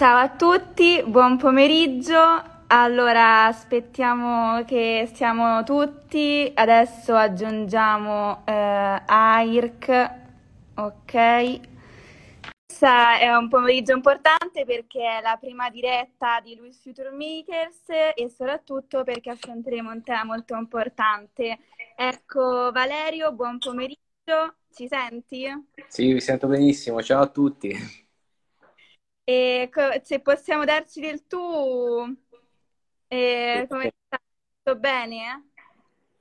Ciao a tutti, buon pomeriggio. Allora, aspettiamo che siamo tutti. Adesso aggiungiamo eh, AIRC. Ok. Questa è un pomeriggio importante perché è la prima diretta di Louis Future Makers e soprattutto perché affronteremo un tema molto importante. Ecco, Valerio, buon pomeriggio. Ci senti? Sì, vi sento benissimo. Ciao a tutti. E se possiamo darci del tu, e come stai? Tutto bene?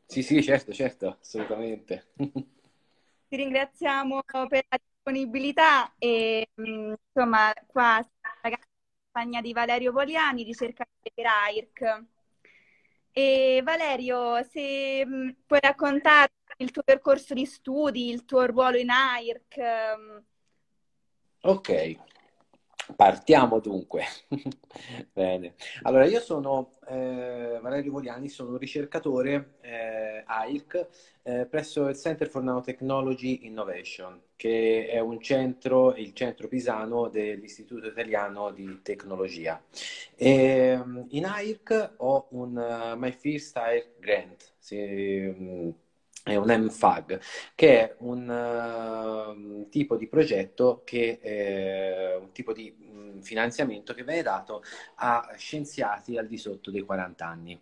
Sì, sì, certo, certo, assolutamente. Ti ringraziamo per la disponibilità e insomma qua la compagnia di Valerio Poliani, ricercatore per AIRC. E Valerio, se puoi raccontare il tuo percorso di studi, il tuo ruolo in AIRC. Ok, Partiamo dunque. Bene. Allora, io sono eh, Valerio Voliani, sono ricercatore eh, AIRC eh, presso il Center for Nanotechnology Innovation, che è un centro, il centro pisano dell'Istituto Italiano di Tecnologia. E, ehm, in AIRC ho un uh, My First AIRC Grant. Si, um, è un MFAG, che è un uh, tipo di progetto, che, è un tipo di um, finanziamento che viene dato a scienziati al di sotto dei 40 anni,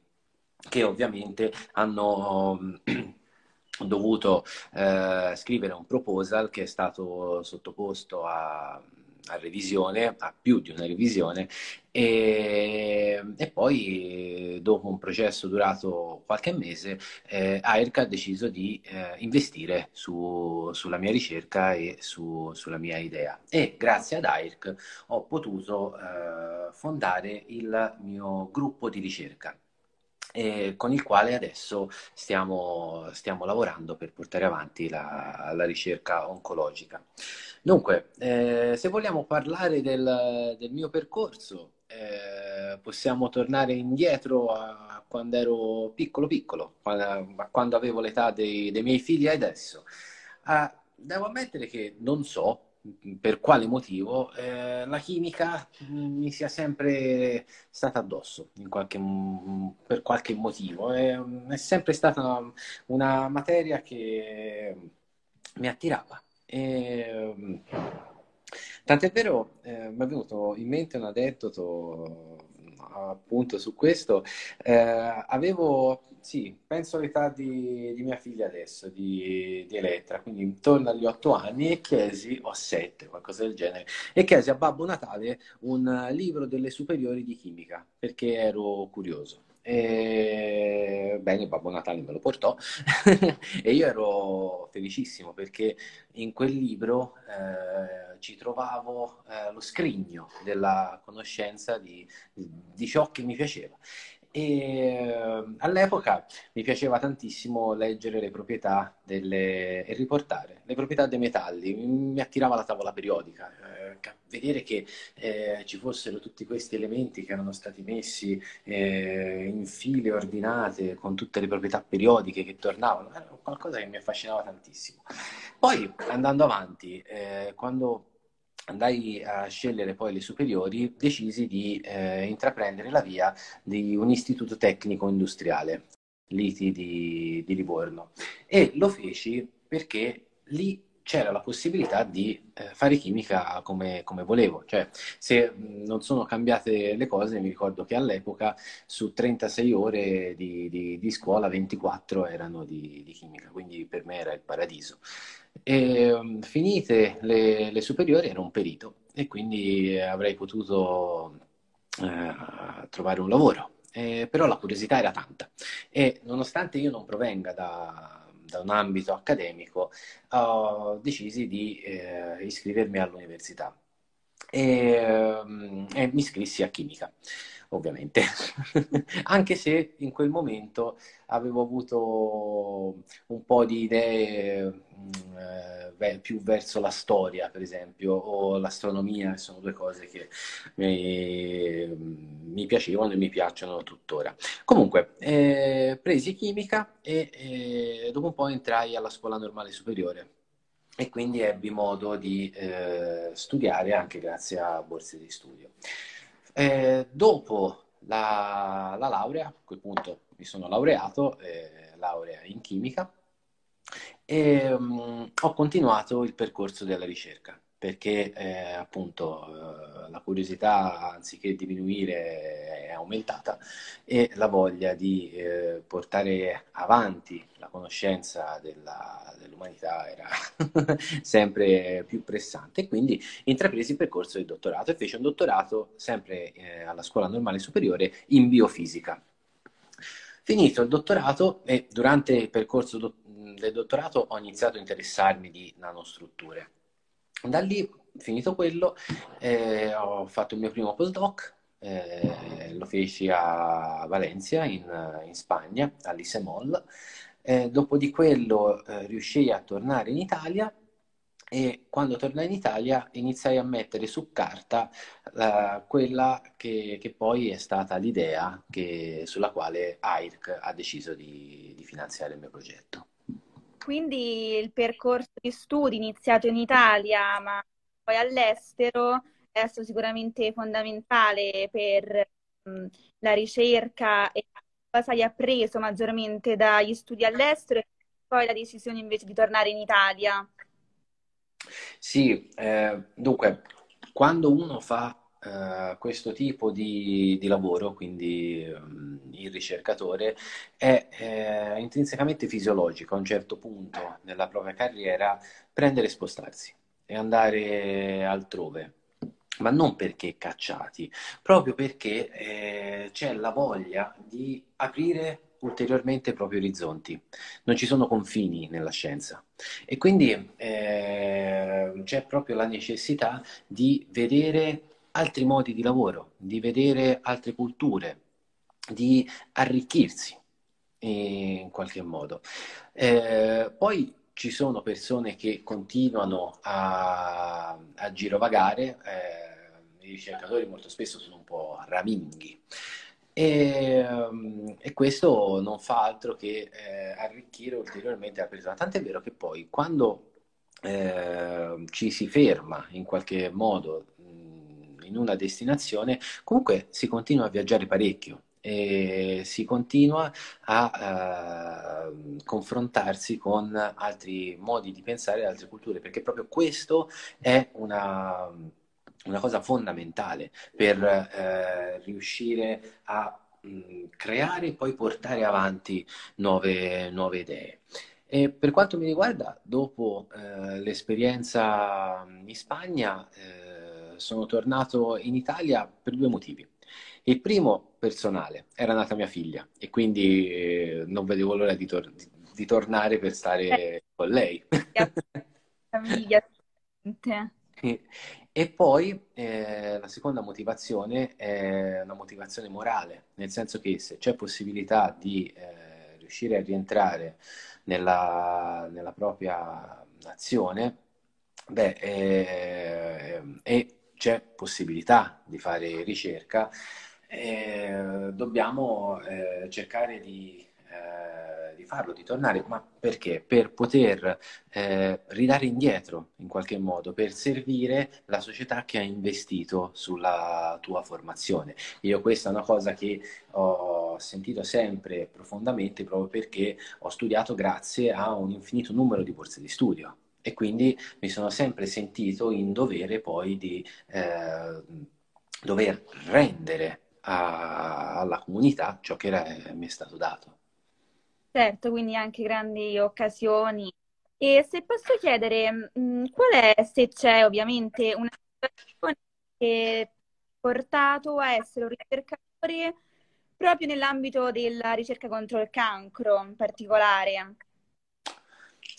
che ovviamente hanno... Um, dovuto uh, scrivere un proposal che è stato sottoposto a, a revisione, a più di una revisione, e, e, poi dopo un processo durato qualche mese, eh, AIRC ha deciso di eh, investire su, sulla mia ricerca e su, sulla mia idea. E grazie ad AIRC ho potuto eh, fondare il mio gruppo di ricerca. con il quale adesso stiamo, stiamo lavorando per portare avanti la, la ricerca oncologica. Dunque, eh, se vogliamo parlare del, del mio percorso, eh, possiamo tornare indietro a quando ero piccolo piccolo, a quando avevo l'età dei, dei miei figli adesso. Ah, devo ammettere che non so per quale motivo eh, la chimica mi sia sempre stata addosso qualche, per qualche motivo. È, è sempre stata una, una materia che mi attirava. E, tant'è vero, eh, mi è venuto in mente un aneddoto appunto su questo. Eh, avevo, sì, penso all'età di, di, mia figlia adesso, di, di, Elettra, quindi intorno agli otto anni, e chiesi, o sette, qualcosa del genere, e chiesi a Babbo Natale un libro delle superiori di chimica, perché ero curioso. E, bene, Babbo Natale me lo portò e io ero felicissimo perché in quel libro eh, ci trovavo eh, lo scrigno della conoscenza di, di ciò che mi piaceva. E uh, all'epoca mi piaceva tantissimo leggere le proprietà delle, e riportare le proprietà dei metalli, mi attirava la tavola periodica, eh, vedere che eh, ci fossero tutti questi elementi che erano stati messi eh, in file ordinate con tutte le proprietà periodiche che tornavano, era qualcosa che mi affascinava tantissimo. Poi andando avanti, eh, quando andai a scegliere poi le superiori, decisi di eh, intraprendere la via di un istituto tecnico industriale, l'ITI di, di Livorno. E lo feci perché lì c'era la possibilità di eh, fare chimica come, come, volevo. Cioè, se non sono cambiate le cose, mi ricordo che all'epoca su 36 ore di, di, di scuola, 24 erano di, di, chimica, quindi per me era il paradiso. E, um, finite le, le, superiori ero un perito e quindi avrei potuto eh, trovare un lavoro. Eh, però la curiosità era tanta e nonostante io non provenga da, da un ambito accademico, ho deciso di eh, iscrivermi all'università. E, um, e mi iscrissi a chimica ovviamente, anche se in quel momento avevo avuto un po' di idee mm, eh, più verso la storia, per esempio, o l'astronomia, sono due cose che mi, mi piacevano e mi piacciono tuttora. Comunque, eh, presi chimica e eh, dopo un po' entrai alla scuola normale superiore e quindi ebbi modo di eh, studiare anche grazie a borse di studio. Eh, dopo la, la, laurea, a quel punto mi sono laureato, eh, laurea in chimica, e um, ho continuato il percorso della ricerca perché eh, appunto eh, la curiosità anziché diminuire è aumentata e la voglia di eh, portare avanti la conoscenza della, dell'umanità era sempre più pressante quindi intrapresi il percorso del dottorato e feci un dottorato sempre eh, alla scuola normale superiore in biofisica. Finito il dottorato e durante il percorso do- del dottorato ho iniziato a interessarmi di nanostrutture da lì, finito quello, eh, ho fatto il mio primo postdoc, eh, lo feci a Valencia, in, in Spagna, all'ISEMOL. Eh, dopo di quello eh, riuscii a tornare in Italia e quando tornai in Italia iniziai a mettere su carta uh, quella che, che, poi è stata l'idea che, sulla quale AIRC ha deciso di, di finanziare il mio progetto quindi il percorso di studi iniziato in Italia, ma poi all'estero, è stato sicuramente fondamentale per mh, la ricerca e cosa hai appreso maggiormente dagli studi all'estero e poi la decisione invece di tornare in Italia. Sì, eh, dunque, quando uno fa uh, questo tipo di, di lavoro, quindi um, il ricercatore, è eh, intrinsecamente fisiologico a un certo punto nella propria carriera prendere e spostarsi e andare altrove. Ma non perché cacciati, proprio perché eh, c'è la voglia di aprire ulteriormente i propri orizzonti. Non ci sono confini nella scienza e quindi eh, c'è proprio la necessità di vedere altri modi di lavoro, di vedere altre culture, di arricchirsi in qualche modo. Eh, poi ci sono persone che continuano a, a girovagare, eh, i ricercatori molto spesso sono un po' raminghi. E, um, e, questo non fa altro che eh, arricchire ulteriormente la persona. Tant'è vero che poi quando eh, ci si ferma in qualche modo in una destinazione, comunque si continua a viaggiare parecchio e si continua a uh, confrontarsi con altri modi di pensare, altre culture, perché proprio questo è una, una cosa fondamentale per uh, riuscire a mh, creare e poi portare avanti nuove, nuove idee. E per quanto mi riguarda, dopo eh, l'esperienza in Spagna, sono tornato in Italia per due motivi. Il primo, personale, era nata mia figlia e quindi eh, non vedevo l'ora di, tor- di, di, tornare per stare con lei. Famiglia. e, poi eh, la seconda motivazione è una motivazione morale, nel senso che se c'è possibilità di eh, riuscire a rientrare nella, nella propria nazione, beh, eh, è c'è possibilità di fare ricerca, eh, dobbiamo eh, cercare di, eh, di, farlo, di tornare, ma perché? Per poter eh, ridare indietro in qualche modo, per servire la società che ha investito sulla tua formazione. Io questa è una cosa che ho sentito sempre profondamente proprio perché ho studiato grazie a un infinito numero di borse di studio e quindi mi sono sempre sentito in dovere poi di eh, dover rendere a, alla comunità ciò che era, mi è stato dato. Certo, quindi anche grandi occasioni. E se posso chiedere, mh, mm, qual è, se c'è ovviamente, una situazione che ha portato a essere un ricercatore proprio nell'ambito della ricerca contro il cancro in particolare?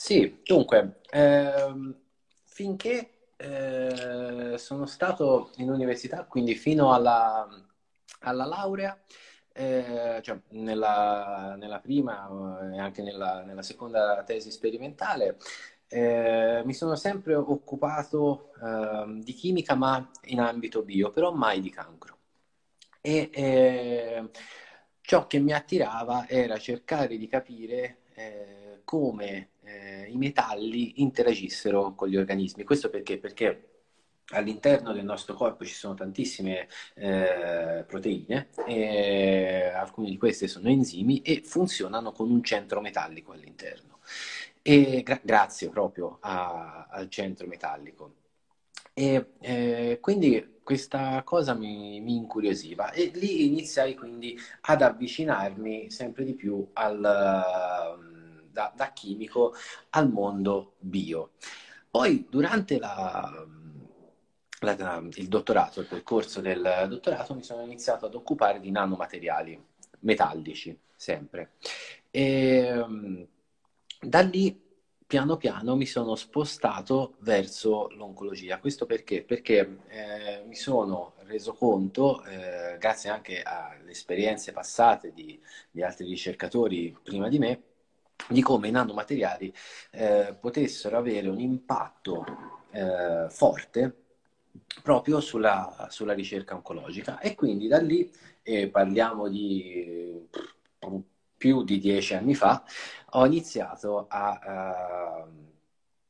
Sì, dunque, ehm, finché eh, sono stato in università, quindi fino alla, alla laurea, eh, cioè nella, nella, prima e anche nella, nella, seconda tesi sperimentale, eh, mi sono sempre occupato ehm, di chimica, ma in ambito bio, però mai di cancro. E eh, ciò che mi attirava era cercare di capire eh, come eh, i metalli interagissero con gli organismi. Questo perché? Perché all'interno del nostro corpo ci sono tantissime eh, proteine, alcune di queste sono enzimi e funzionano con un centro metallico all'interno. Gra- grazie proprio a, al centro metallico. E eh, quindi questa cosa mi, mi, incuriosiva e lì iniziai quindi ad avvicinarmi sempre di più al, da, da chimico al mondo bio. Poi durante la, la, il dottorato, il percorso del dottorato, mi sono iniziato ad occupare di nanomateriali metallici, sempre. E da lì piano piano mi sono spostato verso l'oncologia. Questo perché? Perché eh, mi sono reso conto, eh, grazie anche alle esperienze passate di, di, altri ricercatori prima di me, di come i nanomateriali eh, potessero avere un impatto eh, forte proprio sulla, sulla, ricerca oncologica. E quindi da lì eh, parliamo di più di dieci anni fa, ho iniziato a uh,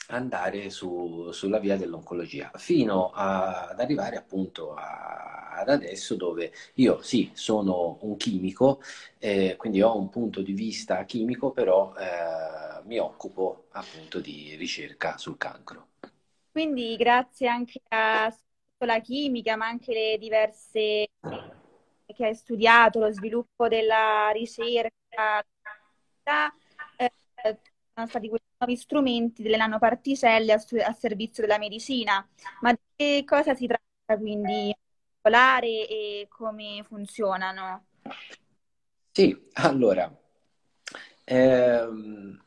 andare su, sulla via dell'oncologia, fino a, ad arrivare appunto a, ad adesso dove io sì, sono un chimico, eh, quindi ho un punto di vista chimico, però eh, mi occupo appunto di ricerca sul cancro. Quindi grazie anche alla chimica, ma anche le diverse che hai studiato, lo sviluppo della ricerca, eh, stati questi nuovi strumenti delle nanoparticelle a, a, servizio della medicina. Ma di che cosa si tratta quindi e come funzionano? Sì, allora, ehm,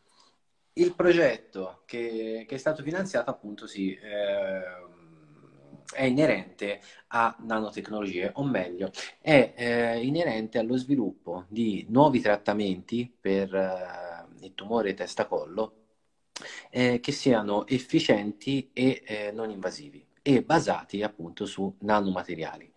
il progetto che, che, è stato finanziato appunto sì, eh, è inerente a nanotecnologie, o meglio, è eh, inerente allo sviluppo di nuovi trattamenti per eh, il tumore testa-collo eh, che siano efficienti e eh, non invasivi e basati appunto su nanomateriali.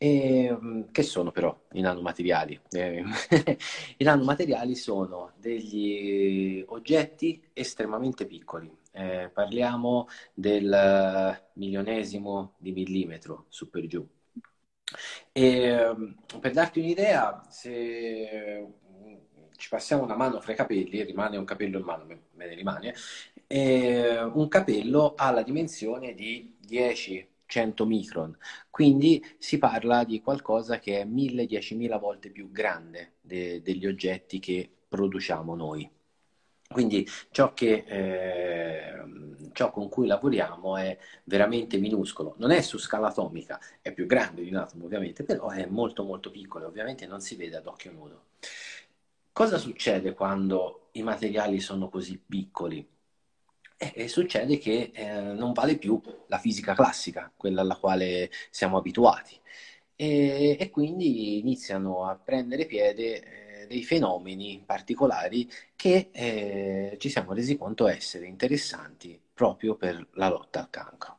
E, mm, che sono però i nanomateriali? Eh, I nanomateriali sono degli oggetti estremamente piccoli, eh, parliamo del milionesimo di millimetro su per giù. E, per darti un'idea, se ci passiamo una mano fra i capelli, rimane un capello in mano, me ne rimane, un capello ha la dimensione di 10-100 micron, quindi si parla di qualcosa che è 1000-10.000 volte più grande de- degli oggetti che produciamo noi. Quindi ciò, che, eh, ciò, con cui lavoriamo è veramente minuscolo. Non è su scala atomica, è più grande di un atomo ovviamente, però è molto molto piccolo e ovviamente non si vede ad occhio nudo. Cosa succede quando i materiali sono così piccoli? Eh, succede che eh, non vale più la fisica classica, quella alla quale siamo abituati. E, e quindi iniziano a prendere piede dei fenomeni particolari che eh, ci siamo resi conto essere interessanti proprio per la lotta al cancro.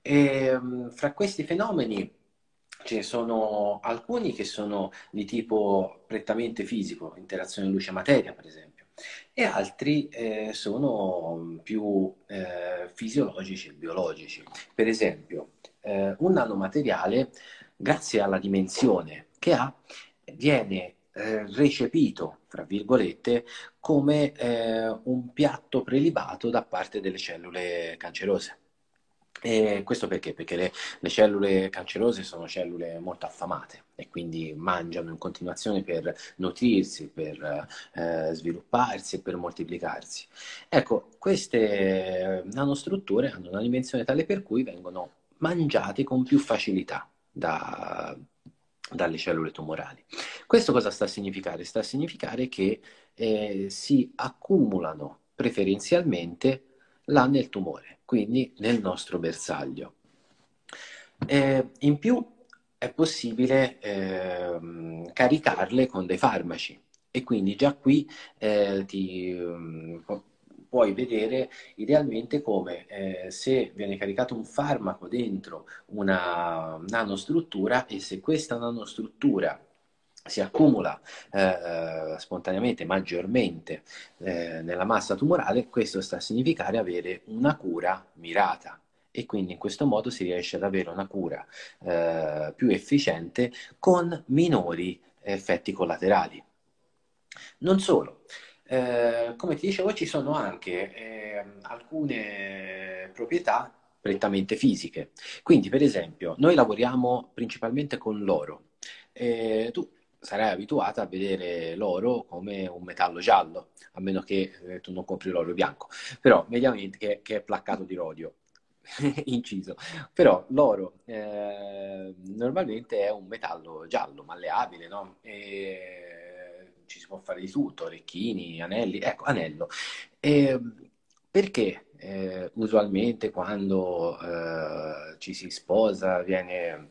E, mm, fra questi fenomeni ce ne sono alcuni che sono di tipo prettamente fisico, interazione luce-materia per esempio, e altri eh, sono più eh, fisiologici e biologici. Per esempio, eh, un nanomateriale, grazie alla dimensione che ha, viene eh, recepito, fra virgolette, come eh, un piatto prelibato da parte delle cellule cancerose. E questo perché? Perché le, le, cellule cancerose sono cellule molto affamate e quindi mangiano in continuazione per nutrirsi, per eh, svilupparsi e per moltiplicarsi. Ecco, queste nanostrutture hanno una dimensione tale per cui vengono mangiate con più facilità da, dalle cellule tumorali. Questo cosa sta a significare? Sta a significare che eh, si accumulano preferenzialmente là nel tumore, quindi nel nostro bersaglio. Eh, in più è possibile eh, caricarle con dei farmaci e quindi già qui eh, ti, puoi vedere idealmente come eh, se viene caricato un farmaco dentro una nanostruttura e se questa nanostruttura si accumula eh, spontaneamente, maggiormente eh, nella massa tumorale, questo sta a significare avere una cura mirata e quindi in questo modo si riesce ad avere una cura eh, più efficiente con minori effetti collaterali. Non solo, eh, come ti dicevo ci sono anche eh, alcune proprietà prettamente fisiche. Quindi, per esempio, noi lavoriamo principalmente con l'oro. Eh, tu sarai abituata a vedere l'oro come un metallo giallo, a meno che eh, tu non compri l'oro bianco, però mediamente che, che è placcato di rodio. inciso. Però l'oro eh, normalmente è un metallo giallo, malleabile, no? E ci si può fare di tutto, orecchini, anelli, ecco, anello. E perché eh, usualmente quando eh, ci si sposa viene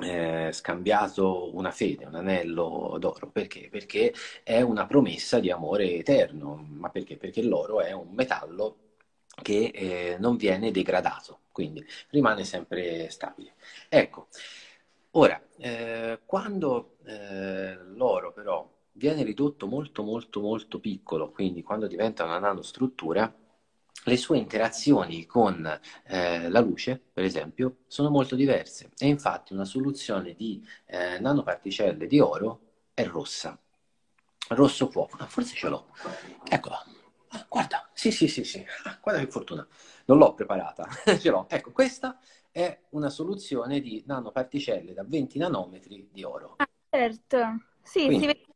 eh, scambiato una fede, un anello d'oro. Perché? Perché è una promessa di amore eterno. Ma perché? Perché l'oro è un metallo che eh, non viene degradato, quindi rimane sempre stabile. Ecco, ora, eh, quando eh, l'oro però viene ridotto molto molto molto piccolo, quindi quando diventa una nanostruttura, le sue interazioni con eh, la luce, per esempio, sono molto diverse e infatti una soluzione di eh, nanoparticelle di oro è rossa. Rosso fuoco, ah, forse ce l'ho. Eccola. Ah, guarda, sì, sì, sì, sì. Ah, guarda che fortuna. Non l'ho preparata, ce l'ho. Ecco, questa è una soluzione di nanoparticelle da 20 nanometri di oro. Ah, certo. Sì, Quindi, si vede.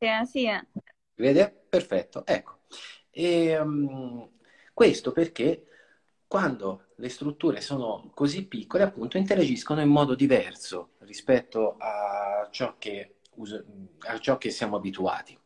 Sì. Si vede? Perfetto. Ecco. E, um, questo perché quando le strutture sono così piccole, appunto, interagiscono in modo diverso rispetto a ciò che, a ciò che siamo abituati.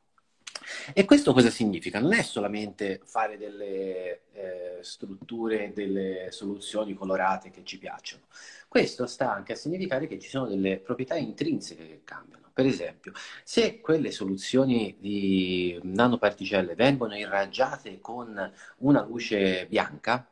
E questo cosa significa? Non è solamente fare delle eh, strutture, delle soluzioni colorate che ci piacciono. Questo sta anche a significare che ci sono delle proprietà intrinseche che cambiano. Per esempio, se quelle soluzioni di nanoparticelle vengono irraggiate con una luce bianca,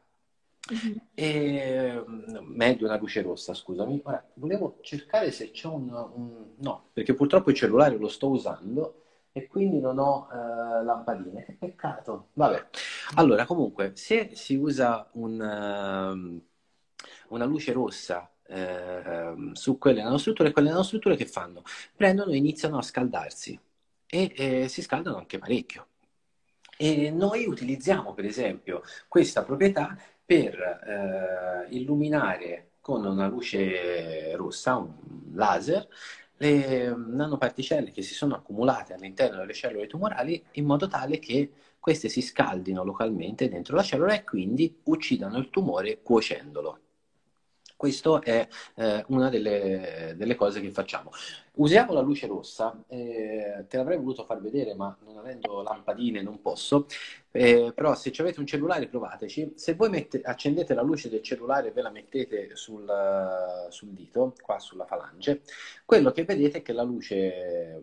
Mm-hmm. E, meglio una luce rossa, scusami. Ora, volevo cercare se c'è un, un, No, perché purtroppo il cellulare lo sto usando e quindi non ho uh, lampadine. Che peccato. Vabbè. Allora, comunque, se si usa un, uh, una luce rossa eh, su quelle nanostrutture, quelle nanostrutture che fanno? Prendono e iniziano a scaldarsi e eh, si scaldano anche parecchio. E noi utilizziamo per esempio questa proprietà per eh, illuminare con una luce rossa, un laser, le nanoparticelle che si sono accumulate all'interno delle cellule tumorali in modo tale che queste si scaldino localmente dentro la cellula e quindi uccidano il tumore cuocendolo. Questa è eh, una delle, delle, cose che facciamo. Usiamo la luce rossa, eh, te l'avrei voluto far vedere, ma non avendo lampadine non posso. Eh, però se avete un cellulare provateci. Se voi mette, accendete la luce del cellulare e ve la mettete sul, sul dito, qua sulla falange, quello che vedete è che la luce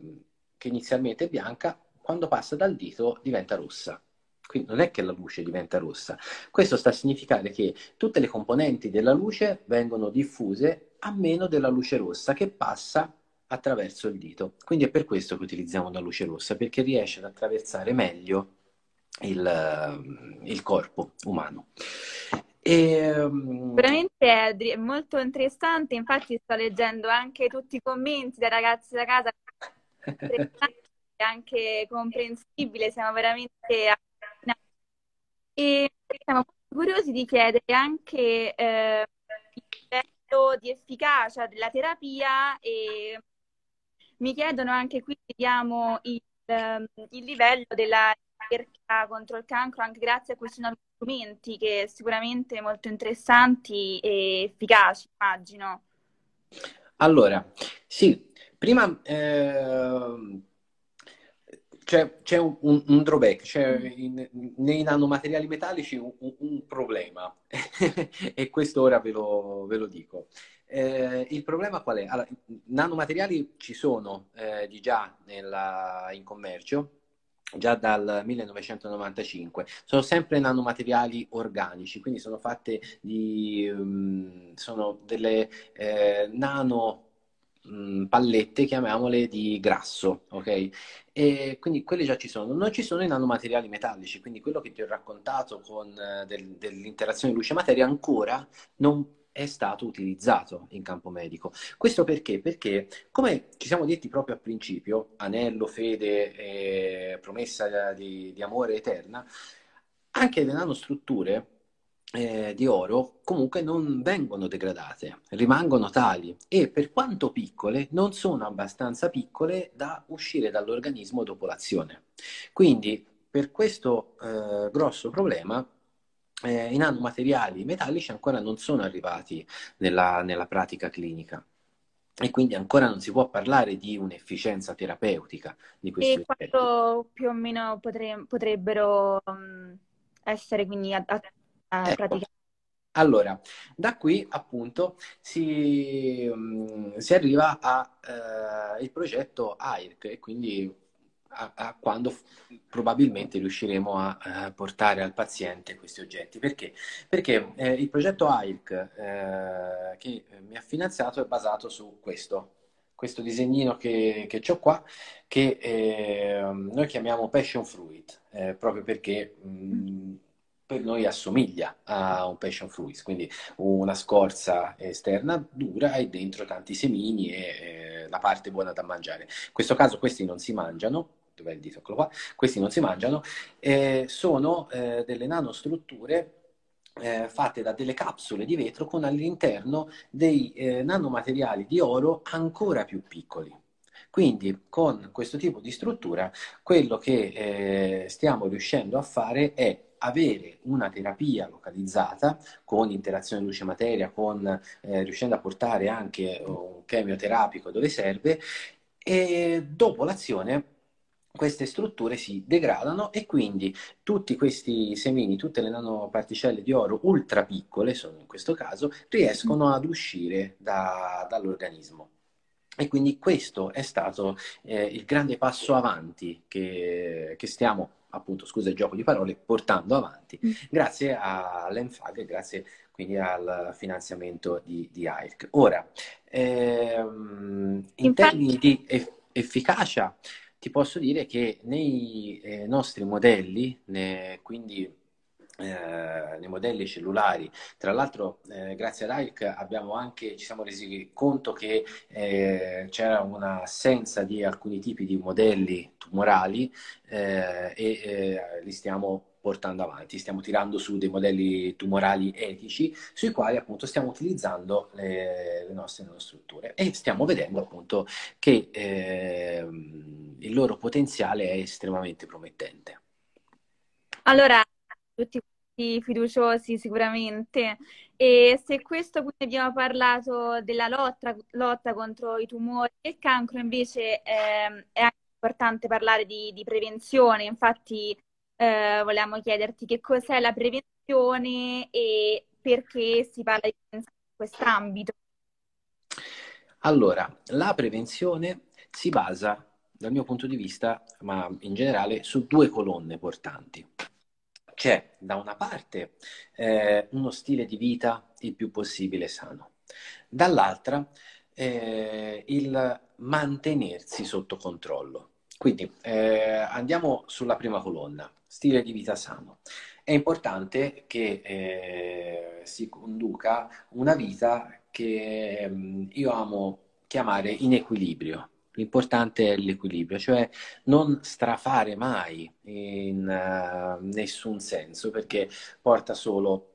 che inizialmente è bianca, quando passa dal dito diventa rossa. Quindi non è che la luce diventa rossa. Questo sta a significare che tutte le componenti della luce vengono diffuse a meno della luce rossa che passa attraverso il dito. Quindi è per questo che utilizziamo la luce rossa, perché riesce ad attraversare meglio il, il corpo umano. E, um... Veramente è molto interessante, infatti sto leggendo anche tutti i commenti dai ragazzi da casa, è anche comprensibile, siamo veramente e siamo curiosi di chiedere anche eh, il livello di efficacia della terapia e mi chiedono anche qui, vediamo il, ehm, il livello della ricerca contro il cancro anche grazie a questi nuovi strumenti che sicuramente molto interessanti e efficaci, immagino. Allora, sì, prima eh, c'è, c'è un, un, un, drawback, c'è in, nei nanomateriali metallici un, un problema e questo ora ve lo, ve lo dico. Eh, il problema qual è? Allora, nanomateriali ci sono eh, di già nella, in commercio, già dal 1995. Sono sempre nanomateriali organici, quindi sono fatte di... Um, sono delle eh, nano pallette, chiamiamole, di grasso, ok? E quindi quelle già ci sono. Non ci sono i nanomateriali metallici, quindi quello che ti ho raccontato con eh, del, dell'interazione luce-materia ancora non è stato utilizzato in campo medico. Questo perché? Perché, come ci siamo detti proprio al principio, anello, fede, eh, promessa di, di amore eterna, anche le nanostrutture eh, di oro comunque non vengono degradate, rimangono tali e per quanto piccole non sono abbastanza piccole da uscire dall'organismo dopo l'azione. Quindi per questo eh, grosso problema eh, i nanomateriali metallici ancora non sono arrivati nella, nella pratica clinica e quindi ancora non si può parlare di un'efficienza terapeutica di questi E quanto più o meno potre- potrebbero um, essere quindi a, a, a ecco. Allora, da qui appunto si, um, si arriva al uh, progetto AIRC e quindi a, a quando probabilmente riusciremo a, a, portare al paziente questi oggetti. Perché? Perché eh, il progetto AIRC eh, che mi ha finanziato è basato su questo, questo disegnino che, che ho qua, che eh, noi chiamiamo Passion Fruit, eh, proprio perché mh, mm, per noi assomiglia a un passion fruit, quindi una scorza esterna dura e dentro tanti semini e eh, la parte buona da mangiare. In questo caso questi non si mangiano, dov'è il dito? Qua, questi non si mangiano, eh, sono eh, delle nanostrutture eh, fatte da delle capsule di vetro con all'interno dei eh, nanomateriali di oro ancora più piccoli. Quindi con questo tipo di struttura quello che eh, stiamo riuscendo a fare è avere una terapia localizzata con interazione luce-materia, con, eh, riuscendo a portare anche un chemioterapico dove serve, e dopo l'azione queste strutture si degradano e quindi tutti questi semini, tutte le nanoparticelle di oro ultra piccole, sono in questo caso, riescono ad uscire da, dall'organismo. E quindi questo è stato eh, il grande passo avanti che, che, stiamo, appunto, scusa il gioco di parole, portando avanti, mm. grazie all'ENFAG e grazie quindi al finanziamento di, di AIRC. Ora, ehm, in Infatti... termini di eff- efficacia, ti posso dire che nei eh, nostri modelli, ne, quindi eh, nei modelli cellulari. Tra l'altro, eh, grazie ad AIC abbiamo anche, ci siamo resi conto che eh, c'era un'assenza di alcuni tipi di modelli tumorali eh, e eh, li stiamo portando avanti, stiamo tirando su dei modelli tumorali etici sui quali appunto stiamo utilizzando le, le nostre nanostrutture e stiamo vedendo appunto che eh, il loro potenziale è estremamente promettente. Allora, tutti fiduciosi sicuramente. E se questo quindi abbiamo parlato della lotta, lotta contro i tumori e il cancro, invece eh, è anche importante parlare di, di prevenzione. Infatti eh, vogliamo chiederti che cos'è la prevenzione e perché si parla di prevenzione in quest'ambito. Allora, la prevenzione si basa, dal mio punto di vista, ma in generale, su due colonne portanti. C'è da una parte eh, uno stile di vita il più possibile sano, dall'altra eh, il mantenersi sotto controllo. Quindi eh, andiamo sulla prima colonna, stile di vita sano. È importante che eh, si conduca una vita che mm, io amo chiamare in equilibrio. L'importante è l'equilibrio, cioè non strafare mai in uh, nessun senso perché porta solo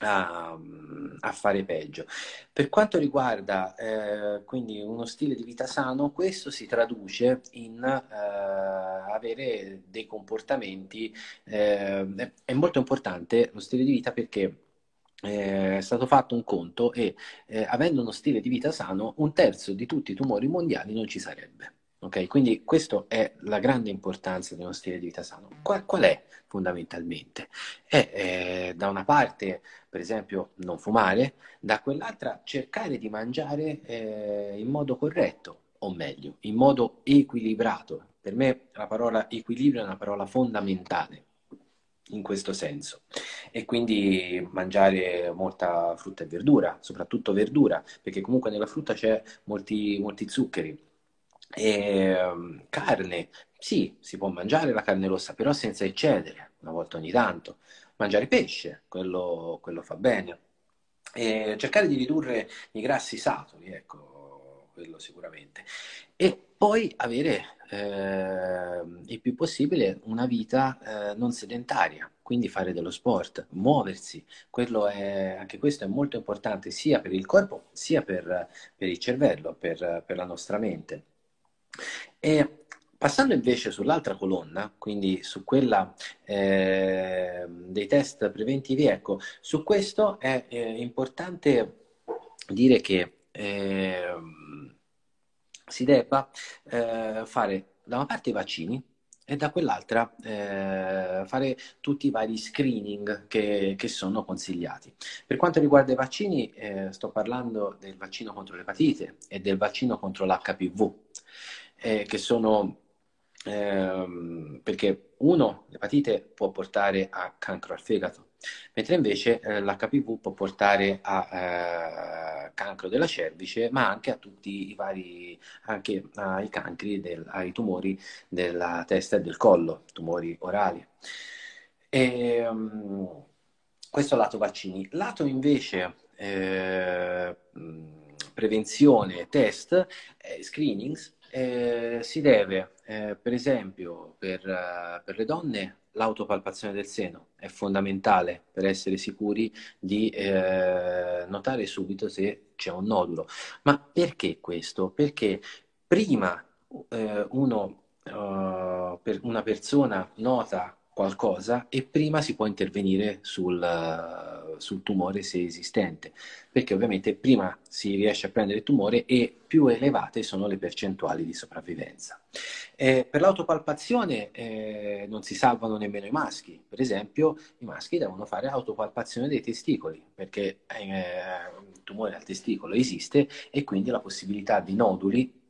a, a, fare peggio. Per quanto riguarda eh, quindi uno stile di vita sano, questo si traduce in eh, avere dei comportamenti, eh, è molto importante lo stile di vita perché eh, è stato fatto un conto e eh, avendo uno stile di vita sano, un terzo di tutti i tumori mondiali non ci sarebbe. Okay? Quindi questa è la grande importanza di uno stile di vita sano. Qual, qual è fondamentalmente? È eh, da una parte, per esempio, non fumare, da quell'altra cercare di mangiare eh, in modo corretto, o meglio, in modo equilibrato. Per me la parola equilibrio è una parola fondamentale. In questo senso. E quindi mangiare molta frutta e verdura, soprattutto verdura, perché comunque nella frutta c'è molti, molti zuccheri. E, ehm, carne, sì, si può mangiare la carne rossa, però senza eccedere, una volta ogni tanto. Mangiare pesce, quello, quello fa bene. E cercare di ridurre i grassi saturi, ecco, quello sicuramente. E poi avere eh, il più possibile una vita eh, non sedentaria, quindi fare dello sport, muoversi, è, anche questo è molto importante sia per il corpo sia per, per il cervello, per, per, la nostra mente. E passando invece sull'altra colonna, quindi su quella eh, dei test preventivi, ecco, su questo è importante dire che ehm, si debba eh, fare da una parte i vaccini e da quell'altra eh, fare tutti i vari screening che, che, sono consigliati. Per quanto riguarda i vaccini, eh, sto parlando del vaccino contro l'epatite e del vaccino contro l'HPV, eh, che sono ehm, perché uno, l'epatite può portare a cancro al fegato, mentre invece eh, l'HPV può portare a eh, cancro della cervice, ma anche a tutti i vari, anche ai cancri, del, ai tumori della testa e del collo, tumori orali. E, um, questo lato vaccini. Lato invece eh, prevenzione, test, eh, screenings, eh, si deve, eh, per esempio, per, uh, per, le donne, l'autopalpazione del seno è fondamentale per essere sicuri di eh, notare subito se c'è un nodulo. Ma perché questo? Perché prima eh, uno, uh, per una persona nota qualcosa e prima si può intervenire sul, sul, tumore se esistente, perché ovviamente prima si riesce a prendere il tumore e più elevate sono le percentuali di sopravvivenza. Eh, per l'autopalpazione eh, non si salvano nemmeno i maschi, per esempio i maschi devono fare autopalpazione dei testicoli, perché eh, il tumore al testicolo esiste e quindi la possibilità di noduli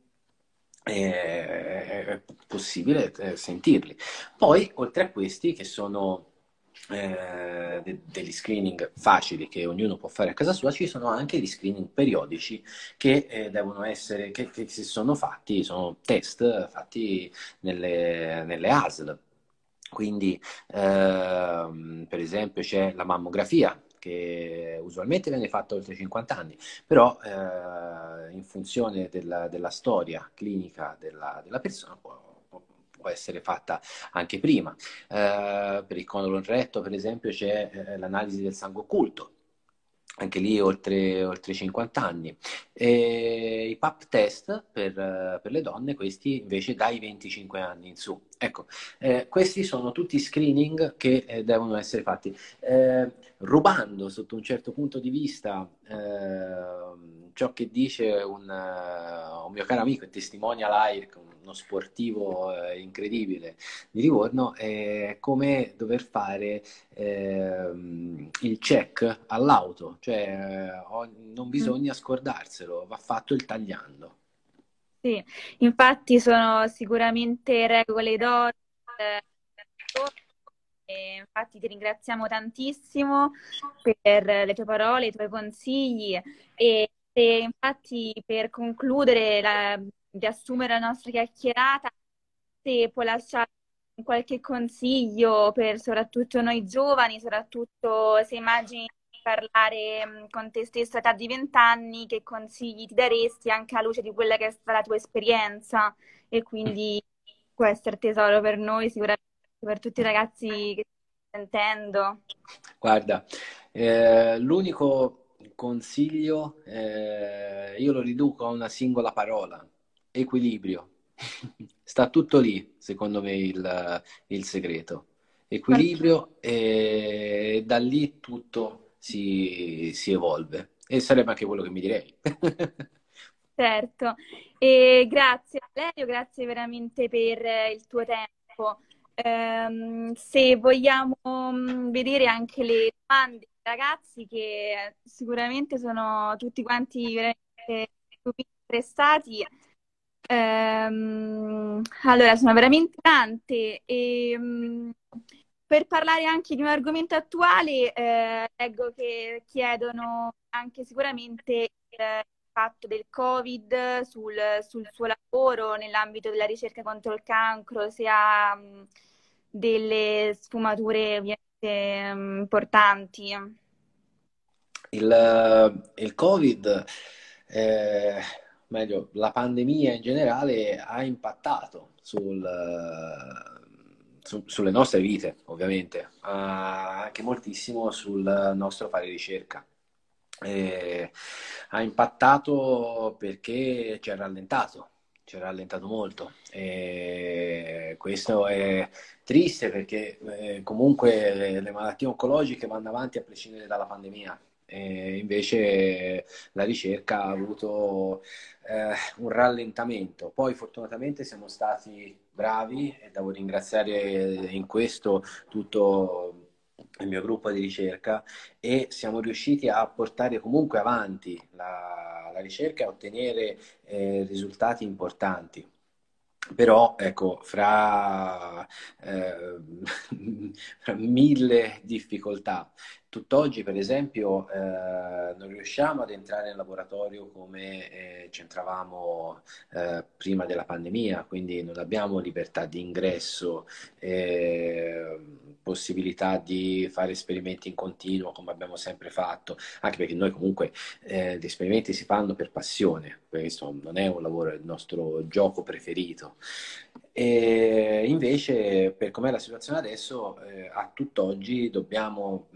è possibile eh, sentirli. Poi, oltre a questi, che sono eh, de- degli screening facili che ognuno può fare a casa sua, ci sono anche gli screening periodici che eh, devono essere, che, che, si sono fatti, sono test fatti nelle, nelle ASL. Quindi, ehm, per esempio, c'è la mammografia che usualmente viene fatta oltre 50 anni, però eh, in funzione della, della, storia clinica della, della persona può, può essere fatta anche prima. Eh, per il colon retto, per esempio, c'è eh, l'analisi del sangue occulto, anche lì oltre, oltre 50 anni. E I PAP test per, per, le donne, questi invece dai 25 anni in su. Ecco, eh, questi sono tutti screening che eh, devono essere fatti. Eh, rubando sotto un certo punto di vista ehm, ciò che dice un, uh, un, mio caro amico e testimonia l'AIRC, uno sportivo eh, incredibile di Livorno, è come dover fare ehm, il check all'auto, cioè eh, non bisogna mm. scordarselo, va fatto il tagliando. Sì, infatti sono sicuramente regole d'oro. E infatti ti ringraziamo tantissimo per le tue parole, i tuoi consigli e, e infatti per concludere la, di assumere la nostra chiacchierata, se può lasciare qualche consiglio per soprattutto noi giovani, soprattutto se immagini parlare mm, con te stesso a età di vent'anni, che consigli ti daresti anche alla luce di quella che è stata la tua esperienza e quindi può essere tesoro per noi, sicuramente per tutti i ragazzi che stanno sentendo. Guarda, eh, l'unico consiglio eh, io lo riduco a una singola parola, equilibrio. Sta tutto lì, secondo me, il, il segreto. Equilibrio e da lì tutto si, si evolve. E sarebbe anche quello che mi direi. certo, e grazie Valerio, grazie veramente per il tuo tempo. Um, se vogliamo mm, vedere anche le domande dei ragazzi che sicuramente sono tutti quanti veramente interessati, um, allora sono veramente tante e um, per parlare anche di un argomento attuale, eh, leggo che chiedono anche sicuramente il impatto del Covid sul, sul suo lavoro nell'ambito della ricerca contro il cancro, se ha mh, delle sfumature ovviamente mh, importanti. Il, il Covid, eh, meglio, la pandemia in generale ha impattato sul, su, sulle nostre vite, ovviamente, ma anche moltissimo sul nostro fare ricerca. E ha impattato perché ci ha rallentato, ci ha rallentato molto. E questo è triste perché eh, comunque le malattie oncologiche vanno avanti a prescindere dalla pandemia. E invece la ricerca ha avuto eh, un rallentamento. Poi fortunatamente siamo stati bravi e devo ringraziare in questo tutto il mio gruppo di ricerca e siamo riusciti a portare comunque avanti la, la ricerca e a ottenere eh, risultati importanti. Però, ecco, fra, eh, fra mille difficoltà, tutt'oggi, per esempio, eh, non riusciamo ad entrare in laboratorio come eh, ci eh, prima della pandemia, quindi non abbiamo libertà di ingresso eh, possibilità di fare esperimenti in continuo come abbiamo sempre fatto, anche perché noi comunque eh, gli esperimenti si fanno per passione, questo non è un lavoro, è il nostro gioco preferito. E invece, per com'è la situazione adesso, eh, a tutt'oggi dobbiamo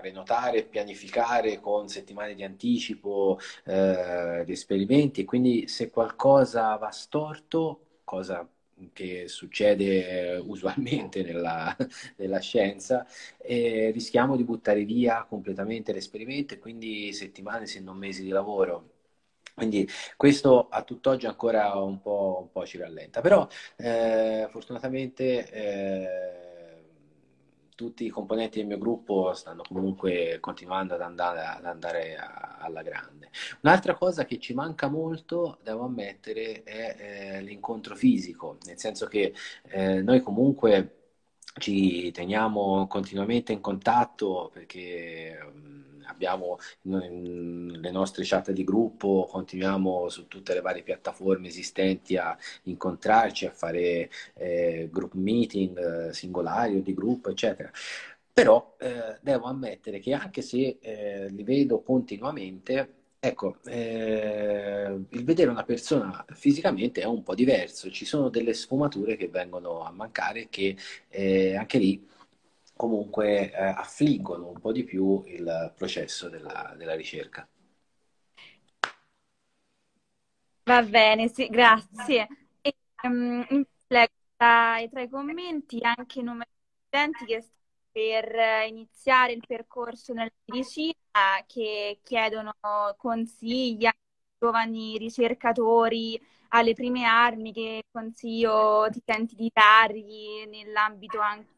prenotare, pianificare con settimane di anticipo eh, gli esperimenti e quindi se qualcosa va storto, cosa che succede eh, usualmente nella, nella scienza, e rischiamo di buttare via completamente l'esperimento e quindi settimane se non mesi di lavoro. Quindi questo a tutt'oggi ancora un po', un po ci rallenta, però eh, fortunatamente eh, tutti i componenti del mio gruppo stanno comunque continuando ad andare, ad andare a, alla grande. Un'altra cosa che ci manca molto, devo ammettere, è eh, l'incontro fisico, nel senso che eh, noi comunque ci teniamo continuamente in contatto perché abbiamo le nostre chat di gruppo, continuiamo su tutte le varie piattaforme esistenti a incontrarci, a fare eh, group meeting eh, singolari o di gruppo, eccetera. Però eh, devo ammettere che anche se eh, li vedo continuamente, ecco, eh, il vedere una persona fisicamente è un po' diverso, ci sono delle sfumature che vengono a mancare che eh, anche lì comunque eh, affliggono un po' di più il processo della, della ricerca. Va bene, sì, grazie. E, um, tra, tra, i commenti anche numeri di studenti che stanno per iniziare il percorso nella medicina che chiedono consigli a giovani ricercatori alle prime armi, che consiglio ti senti di dargli nell'ambito anche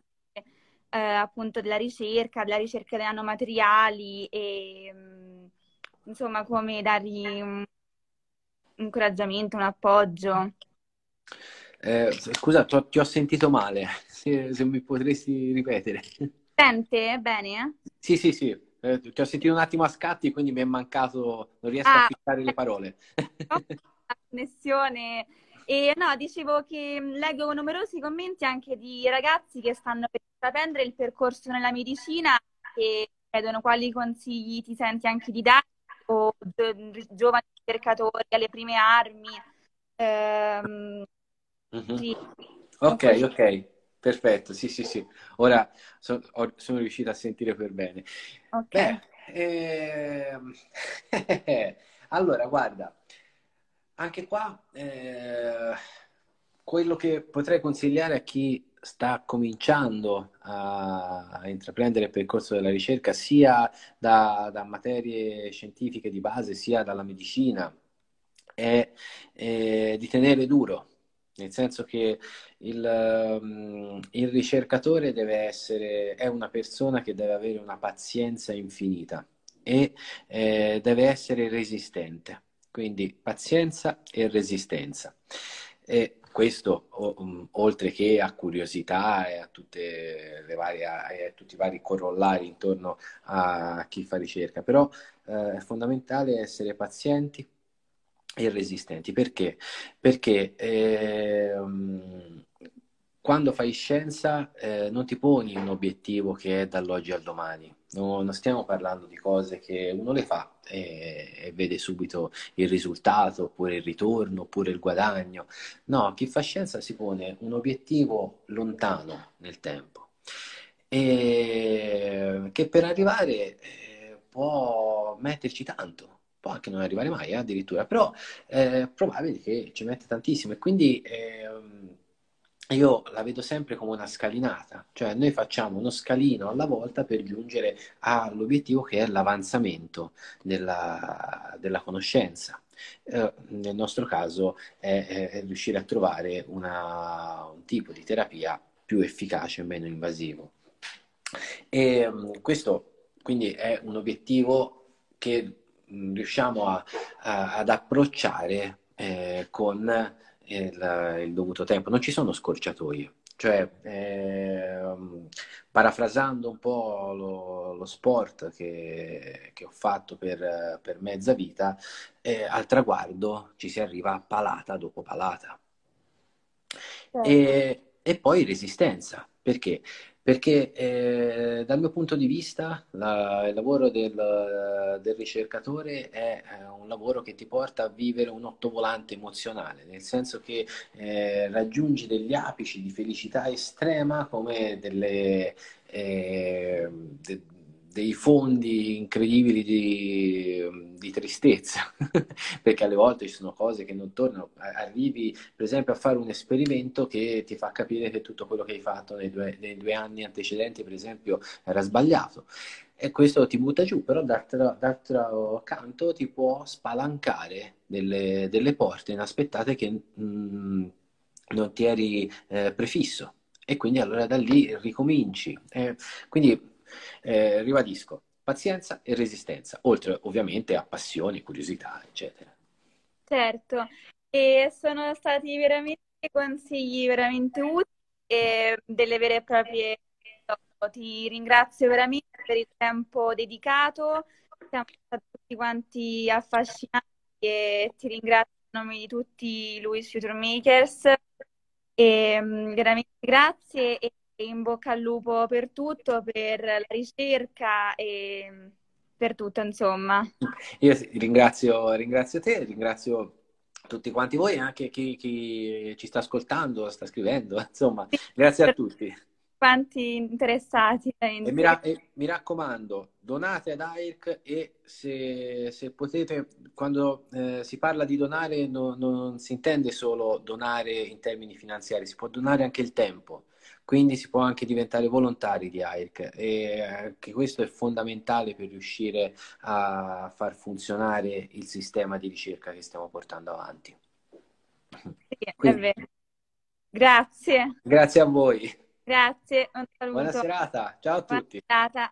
eh, appunto della ricerca, della ricerca dei nanomateriali e mm, insomma come dargli un incoraggiamento, un appoggio. Eh, scusa, ti ho sentito male, se, se, mi potresti ripetere. Sente bene? Sì, sì, sì, eh, ti ho sentito un attimo a scatti, quindi mi è mancato, non riesco ah, a fissare le parole. La connessione e no, dicevo che mm, leggo numerosi commenti anche di ragazzi che stanno per intraprendere il percorso nella medicina e chiedono quali consigli ti senti anche di dare o giovani ricercatori alle prime armi. Ehm, mm-hmm. sì. Ok, ok, perfetto, sì, sì, sì. Ora so, ho, sono riuscito a sentire per bene. Ok. Beh, eh... allora, guarda, anche qua eh, quello che potrei consigliare a chi sta cominciando a, intraprendere il percorso della ricerca sia da, da, materie scientifiche di base sia dalla medicina è, è di tenere duro nel senso che il, um, il, ricercatore deve essere, è una persona che deve avere una pazienza infinita e eh, deve essere resistente quindi pazienza e resistenza. E questo, um, oltre che a curiosità e a, varie, a tutti i vari corollari intorno a chi fa ricerca, però eh, è fondamentale essere pazienti e resistenti. Perché? Perché eh, quando fai scienza eh, non ti poni un obiettivo che è dall'oggi al domani, no, non stiamo parlando di cose che uno le fa e, e, vede subito il risultato, oppure il ritorno, oppure il guadagno. No, chi fa scienza si pone un obiettivo lontano nel tempo. E che per arrivare eh, può metterci tanto, può anche non arrivare mai eh, addirittura, però è probabile che ci mette tantissimo. E quindi... Io la vedo sempre come una scalinata, cioè noi facciamo uno scalino alla volta per giungere all'obiettivo che è l'avanzamento della, della conoscenza. Eh, nel nostro caso è, è, riuscire a trovare una, un tipo di terapia più efficace e meno invasivo. E mm, questo quindi è un obiettivo che mm, riusciamo a, a, ad approcciare eh, con il, il dovuto tempo, non ci sono scorciatoie. Cioè, eh, parafrasando un po' lo, lo sport che, che, ho fatto per, per mezza vita, eh, al traguardo ci si arriva palata dopo palata. Certo. E, e poi resistenza, perché? Perché eh, dal mio punto di vista la, il lavoro del, del, ricercatore è eh, un lavoro che ti porta a vivere un ottovolante emozionale, nel senso che eh, raggiungi degli apici di felicità estrema come delle, eh, de, dei fondi incredibili di, di tristezza, perché alle volte ci sono cose che non tornano. Arrivi, per esempio, a fare un esperimento che ti fa capire che tutto quello che hai fatto nei due, nei due anni antecedenti, per esempio, era sbagliato. E questo ti butta giù, però d'altro, canto ti può spalancare delle, delle porte inaspettate che mh, mm, non ti eri eh, prefisso. E quindi allora da lì ricominci. Eh, quindi eh, ribadisco, pazienza e resistenza, oltre ovviamente a passione, curiosità, eccetera. Certo, e sono stati veramente consigli veramente utili e delle vere e proprie ti ringrazio veramente per il tempo dedicato, siamo stati tutti quanti affascinati e ti ringrazio a nome di tutti Luis Future Makers e mm, veramente grazie e in bocca al lupo per tutto, per la ricerca e per tutto, insomma. Io ringrazio, ringrazio te, ringrazio tutti quanti voi e anche chi, chi, ci sta ascoltando, sta scrivendo, insomma, grazie a tutti. Quanti interessati. E mi, ra- e mi, raccomando, donate ad AIRC e se, se potete, quando eh, si parla di donare no, non si intende solo donare in termini finanziari, si può donare anche il tempo quindi si può anche diventare volontari di AIRC e anche questo è fondamentale per riuscire a far funzionare il sistema di ricerca che stiamo portando avanti. Sì, Quindi, Grazie. Grazie a voi. Grazie. Buona serata. Ciao a Buona tutti. Serata.